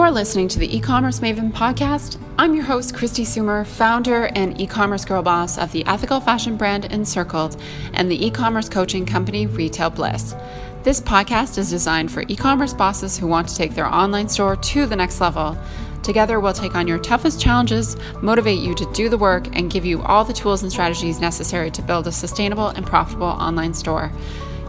You're listening to the e-commerce Maven podcast. I'm your host, Kristi Soomer, founder and e-commerce girl boss of the ethical fashion brand Encircled and the e-commerce coaching company Retail Bliss. This podcast is designed for e-commerce bosses who want to take their online store to the next level. Together, we'll take on your toughest challenges, motivate you to do the work, and give you all the tools and strategies necessary to build a sustainable and profitable online store.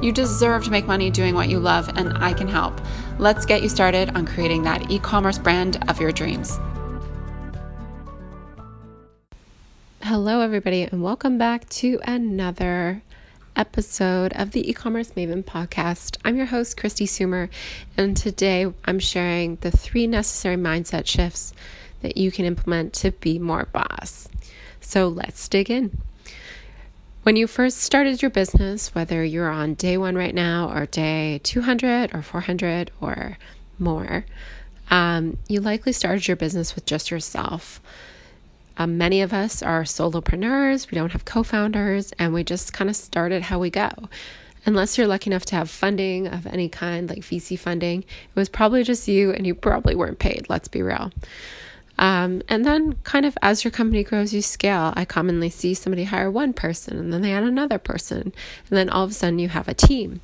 You deserve to make money doing what you love, and I can help. Let's get you started on creating that e commerce brand of your dreams. Hello, everybody, and welcome back to another episode of the e-commerce maven podcast i'm your host kristi soomer and today i'm sharing the three necessary mindset shifts that you can implement to be more boss so let's dig in when you first started your business, whether you're on day one right now, or day 200, or 400, or more, um, you likely started your business with just yourself. Um, many of us are solopreneurs, we don't have co founders, and we just kind of started how we go. Unless you're lucky enough to have funding of any kind, like VC funding, it was probably just you and you probably weren't paid, let's be real. Um, and then, kind of as your company grows, you scale. I commonly see somebody hire one person and then they add another person. And then all of a sudden, you have a team.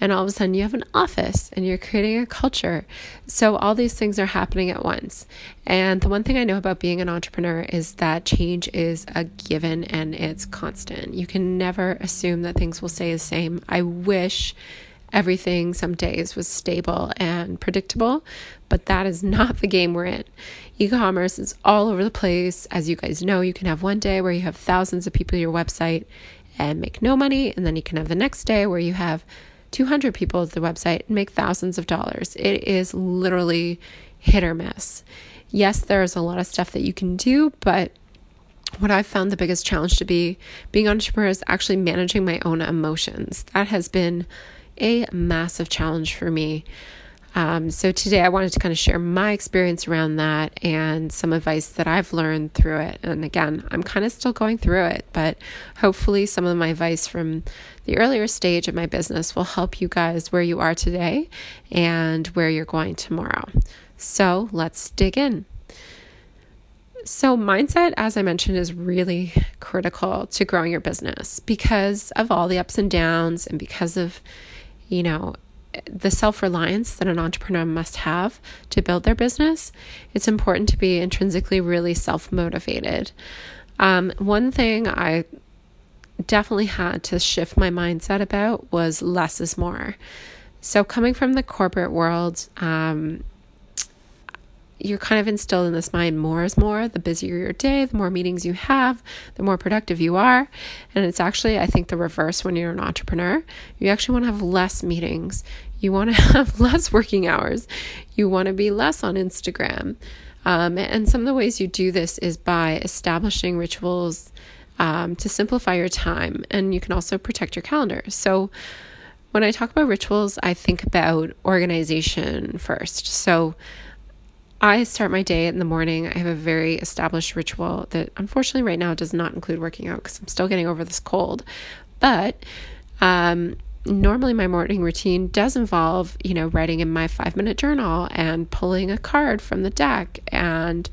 And all of a sudden, you have an office and you're creating a culture. So, all these things are happening at once. And the one thing I know about being an entrepreneur is that change is a given and it's constant. You can never assume that things will stay the same. I wish everything some days was stable and predictable, but that is not the game we're in. E commerce is all over the place. As you guys know, you can have one day where you have thousands of people to your website and make no money, and then you can have the next day where you have 200 people at the website and make thousands of dollars. It is literally hit or miss. Yes, there's a lot of stuff that you can do, but what I've found the biggest challenge to be being an entrepreneur is actually managing my own emotions. That has been a massive challenge for me. Um, so today I wanted to kind of share my experience around that and some advice that I've learned through it. And again, I'm kind of still going through it, but hopefully some of my advice from the earlier stage of my business will help you guys where you are today and where you're going tomorrow. So let's dig in. So, mindset, as I mentioned, is really critical to growing your business because of all the ups and downs and because of you know, the self reliance that an entrepreneur must have to build their business, it's important to be intrinsically really self motivated. Um, one thing I definitely had to shift my mindset about was less is more. So, coming from the corporate world, um, you're kind of instilled in this mind more is more. The busier your day, the more meetings you have, the more productive you are. And it's actually, I think, the reverse when you're an entrepreneur. You actually want to have less meetings, you want to have less working hours, you want to be less on Instagram. Um, and some of the ways you do this is by establishing rituals um, to simplify your time, and you can also protect your calendar. So, when I talk about rituals, I think about organization first. So, I start my day in the morning. I have a very established ritual that unfortunately right now does not include working out because I'm still getting over this cold. But um, normally my morning routine does involve, you know, writing in my five minute journal and pulling a card from the deck and,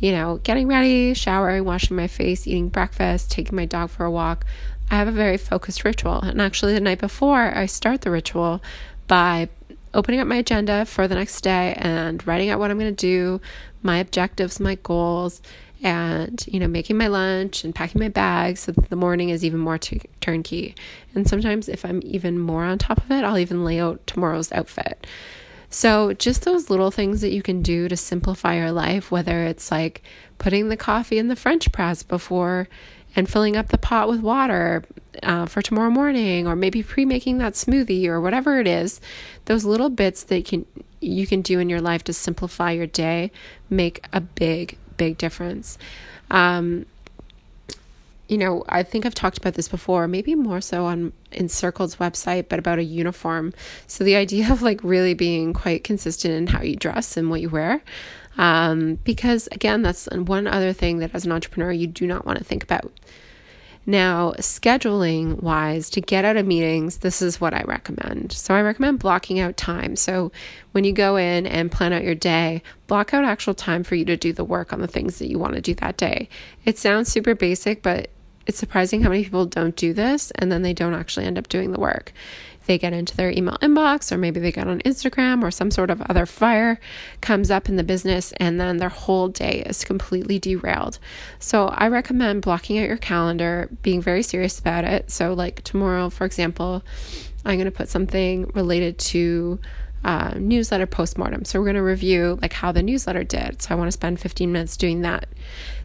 you know, getting ready, showering, washing my face, eating breakfast, taking my dog for a walk. I have a very focused ritual. And actually, the night before I start the ritual by opening up my agenda for the next day and writing out what I'm going to do, my objectives, my goals, and you know making my lunch and packing my bag so that the morning is even more t- turnkey. And sometimes if I'm even more on top of it, I'll even lay out tomorrow's outfit. So, just those little things that you can do to simplify your life, whether it's like putting the coffee in the French press before and filling up the pot with water uh, for tomorrow morning or maybe pre-making that smoothie or whatever it is those little bits that can you can do in your life to simplify your day make a big big difference um, you know, I think I've talked about this before, maybe more so on Encircled's website, but about a uniform. So the idea of like really being quite consistent in how you dress and what you wear. Um, because again, that's one other thing that as an entrepreneur you do not want to think about. Now, scheduling wise, to get out of meetings, this is what I recommend. So, I recommend blocking out time. So, when you go in and plan out your day, block out actual time for you to do the work on the things that you want to do that day. It sounds super basic, but it's surprising how many people don't do this and then they don't actually end up doing the work they get into their email inbox or maybe they get on Instagram or some sort of other fire comes up in the business and then their whole day is completely derailed. So I recommend blocking out your calendar, being very serious about it. So like tomorrow, for example, I'm going to put something related to uh, newsletter postmortem. So we're going to review like how the newsletter did. So I want to spend 15 minutes doing that.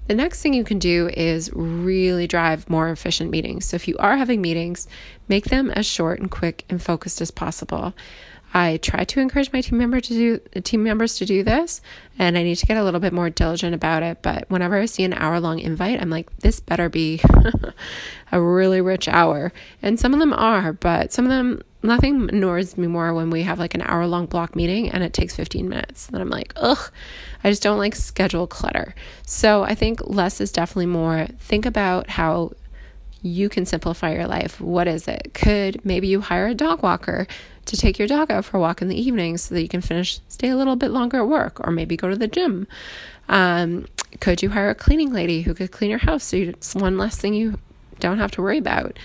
The next thing you can do is really drive more efficient meetings. So if you are having meetings, make them as short and quick and focused as possible. I try to encourage my team member to do team members to do this, and I need to get a little bit more diligent about it. But whenever I see an hour long invite, I'm like, this better be a really rich hour. And some of them are, but some of them nothing annoys me more when we have like an hour long block meeting and it takes 15 minutes. Then I'm like, ugh, I just don't like schedule clutter. So I think less is definitely more. Think about how you can simplify your life. What is it? Could maybe you hire a dog walker to take your dog out for a walk in the evening so that you can finish, stay a little bit longer at work, or maybe go to the gym. Um, could you hire a cleaning lady who could clean your house so you, it's one less thing you don't have to worry about?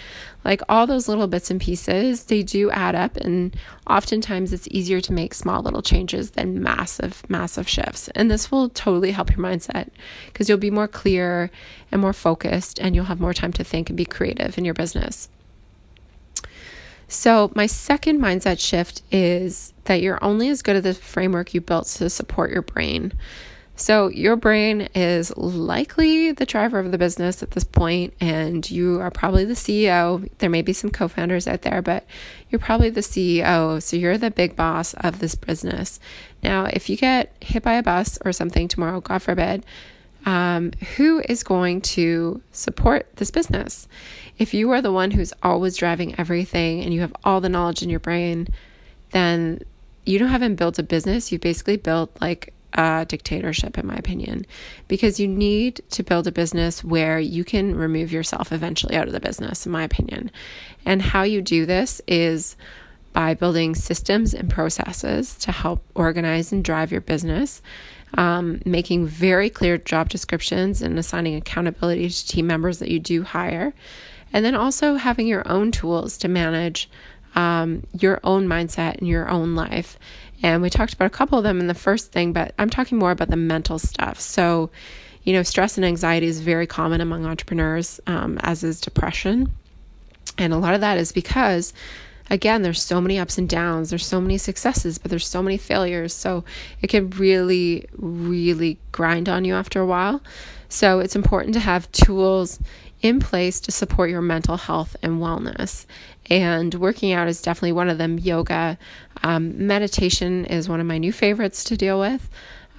Like all those little bits and pieces, they do add up, and oftentimes it's easier to make small little changes than massive, massive shifts. And this will totally help your mindset because you'll be more clear and more focused, and you'll have more time to think and be creative in your business. So, my second mindset shift is that you're only as good as the framework you built to support your brain. So, your brain is likely the driver of the business at this point, and you are probably the CEO. There may be some co founders out there, but you're probably the CEO. So, you're the big boss of this business. Now, if you get hit by a bus or something tomorrow, God forbid, um, who is going to support this business? If you are the one who's always driving everything and you have all the knowledge in your brain, then you don't haven't built a business. You basically built like a dictatorship, in my opinion, because you need to build a business where you can remove yourself eventually out of the business, in my opinion. And how you do this is by building systems and processes to help organize and drive your business, um, making very clear job descriptions and assigning accountability to team members that you do hire, and then also having your own tools to manage um, your own mindset and your own life. And we talked about a couple of them in the first thing, but I'm talking more about the mental stuff. So, you know, stress and anxiety is very common among entrepreneurs, um, as is depression. And a lot of that is because, again, there's so many ups and downs, there's so many successes, but there's so many failures. So it can really, really grind on you after a while. So it's important to have tools in place to support your mental health and wellness. And working out is definitely one of them. Yoga, um, meditation is one of my new favorites to deal with.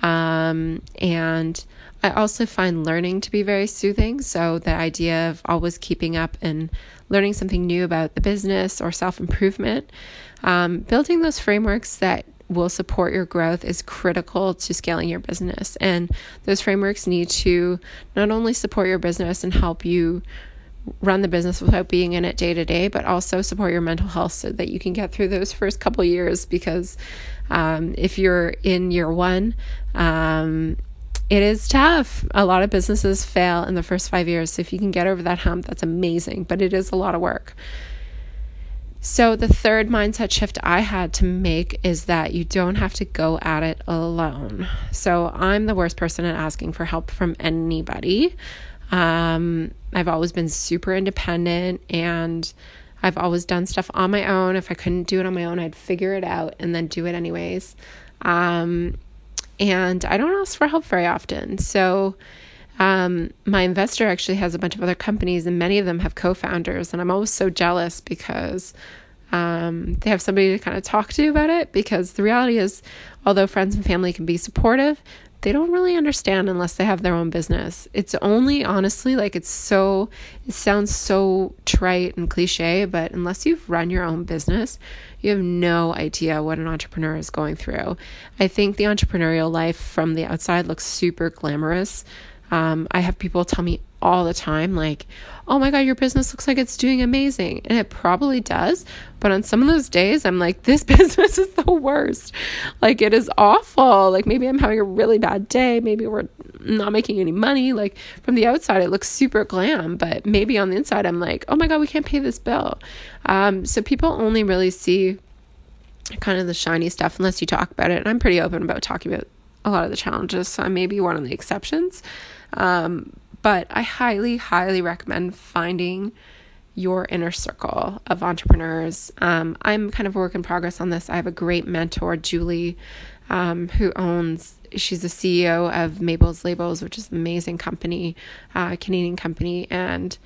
Um, and I also find learning to be very soothing. So, the idea of always keeping up and learning something new about the business or self improvement, um, building those frameworks that will support your growth is critical to scaling your business. And those frameworks need to not only support your business and help you run the business without being in it day to day, but also support your mental health so that you can get through those first couple years. Because um, if you're in year one, um, it is tough. A lot of businesses fail in the first five years. So if you can get over that hump, that's amazing, but it is a lot of work. So, the third mindset shift I had to make is that you don't have to go at it alone. So, I'm the worst person at asking for help from anybody. Um, I've always been super independent and I've always done stuff on my own. If I couldn't do it on my own, I'd figure it out and then do it anyways. Um, and I don't ask for help very often. So, um, my investor actually has a bunch of other companies, and many of them have co founders. And I'm always so jealous because um, they have somebody to kind of talk to about it. Because the reality is, although friends and family can be supportive, they don't really understand unless they have their own business. It's only honestly like it's so, it sounds so trite and cliche, but unless you've run your own business, you have no idea what an entrepreneur is going through. I think the entrepreneurial life from the outside looks super glamorous. Um, I have people tell me all the time, like, oh my God, your business looks like it's doing amazing. And it probably does. But on some of those days, I'm like, this business is the worst. Like, it is awful. Like, maybe I'm having a really bad day. Maybe we're not making any money. Like, from the outside, it looks super glam. But maybe on the inside, I'm like, oh my God, we can't pay this bill. Um, so people only really see kind of the shiny stuff unless you talk about it. And I'm pretty open about talking about a lot of the challenges. So I may be one of the exceptions. Um, but I highly, highly recommend finding your inner circle of entrepreneurs. Um, I'm kind of a work in progress on this. I have a great mentor, Julie, um, who owns, she's the CEO of Mabel's Labels, which is an amazing company, uh, Canadian company, and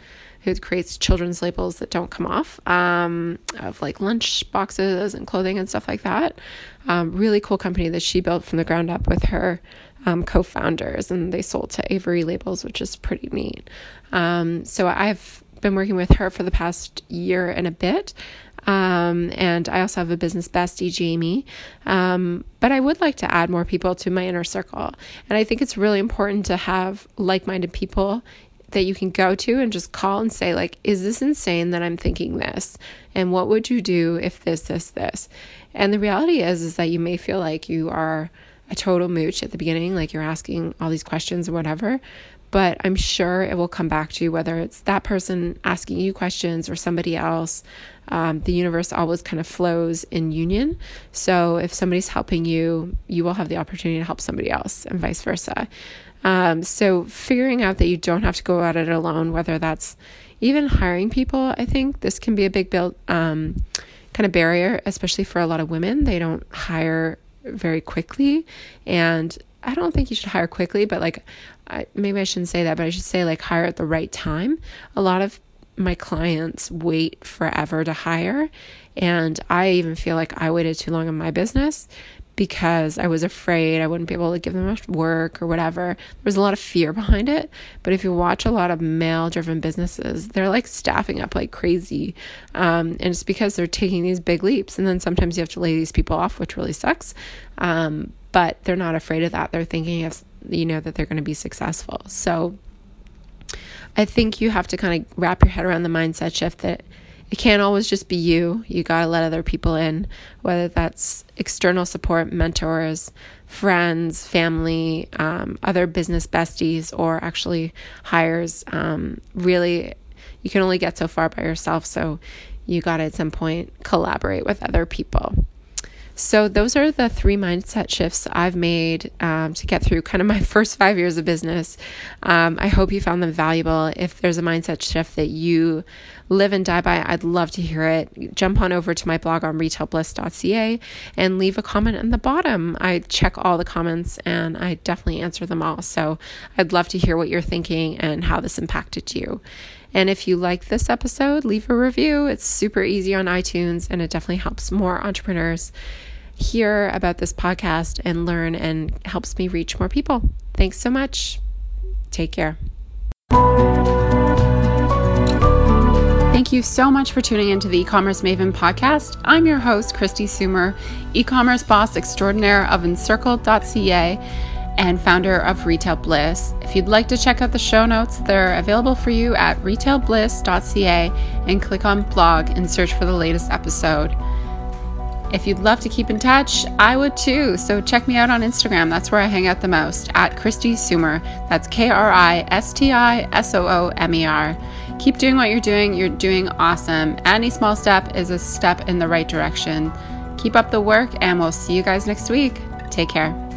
who creates children's labels that don't come off um, of like lunch boxes and clothing and stuff like that. Um, really cool company that she built from the ground up with her um, co founders, and they sold to Avery Labels, which is pretty neat. Um, so I've been working with her for the past year and a bit. Um, and I also have a business bestie, Jamie. Um, but I would like to add more people to my inner circle. And I think it's really important to have like minded people that you can go to and just call and say, like, is this insane that I'm thinking this? And what would you do if this, this, this? And the reality is, is that you may feel like you are a total mooch at the beginning, like you're asking all these questions or whatever. But I'm sure it will come back to you, whether it's that person asking you questions or somebody else. Um, the universe always kind of flows in union. So if somebody's helping you, you will have the opportunity to help somebody else, and vice versa. Um, so figuring out that you don't have to go at it alone, whether that's even hiring people, I think this can be a big build um, kind of barrier, especially for a lot of women. They don't hire very quickly. And I don't think you should hire quickly, but like, I, maybe I shouldn't say that, but I should say like hire at the right time. A lot of my clients wait forever to hire. And I even feel like I waited too long in my business because I was afraid I wouldn't be able to give them enough work or whatever. There was a lot of fear behind it. But if you watch a lot of male driven businesses, they're like staffing up like crazy. Um, and it's because they're taking these big leaps. And then sometimes you have to lay these people off, which really sucks. Um, but they're not afraid of that. They're thinking of, you know, that they're going to be successful. So I think you have to kind of wrap your head around the mindset shift that it can't always just be you. You got to let other people in, whether that's external support, mentors, friends, family, um, other business besties, or actually hires. Um, really, you can only get so far by yourself. So you got to at some point collaborate with other people. So, those are the three mindset shifts I've made um, to get through kind of my first five years of business. Um, I hope you found them valuable. If there's a mindset shift that you live and die by, I'd love to hear it. Jump on over to my blog on retailbliss.ca and leave a comment in the bottom. I check all the comments and I definitely answer them all. So, I'd love to hear what you're thinking and how this impacted you. And if you like this episode, leave a review. It's super easy on iTunes and it definitely helps more entrepreneurs hear about this podcast and learn and helps me reach more people. Thanks so much. Take care. Thank you so much for tuning into the e-commerce Maven podcast. I'm your host, Kristi Soomer, e-commerce boss extraordinaire of encircled.ca and founder of Retail Bliss. If you'd like to check out the show notes, they're available for you at retailbliss.ca and click on blog and search for the latest episode. If you'd love to keep in touch, I would too. So check me out on Instagram. That's where I hang out the most at Kristi Soomer. That's K R I S T I S O O M E R. Keep doing what you're doing. You're doing awesome. Any small step is a step in the right direction. Keep up the work, and we'll see you guys next week. Take care.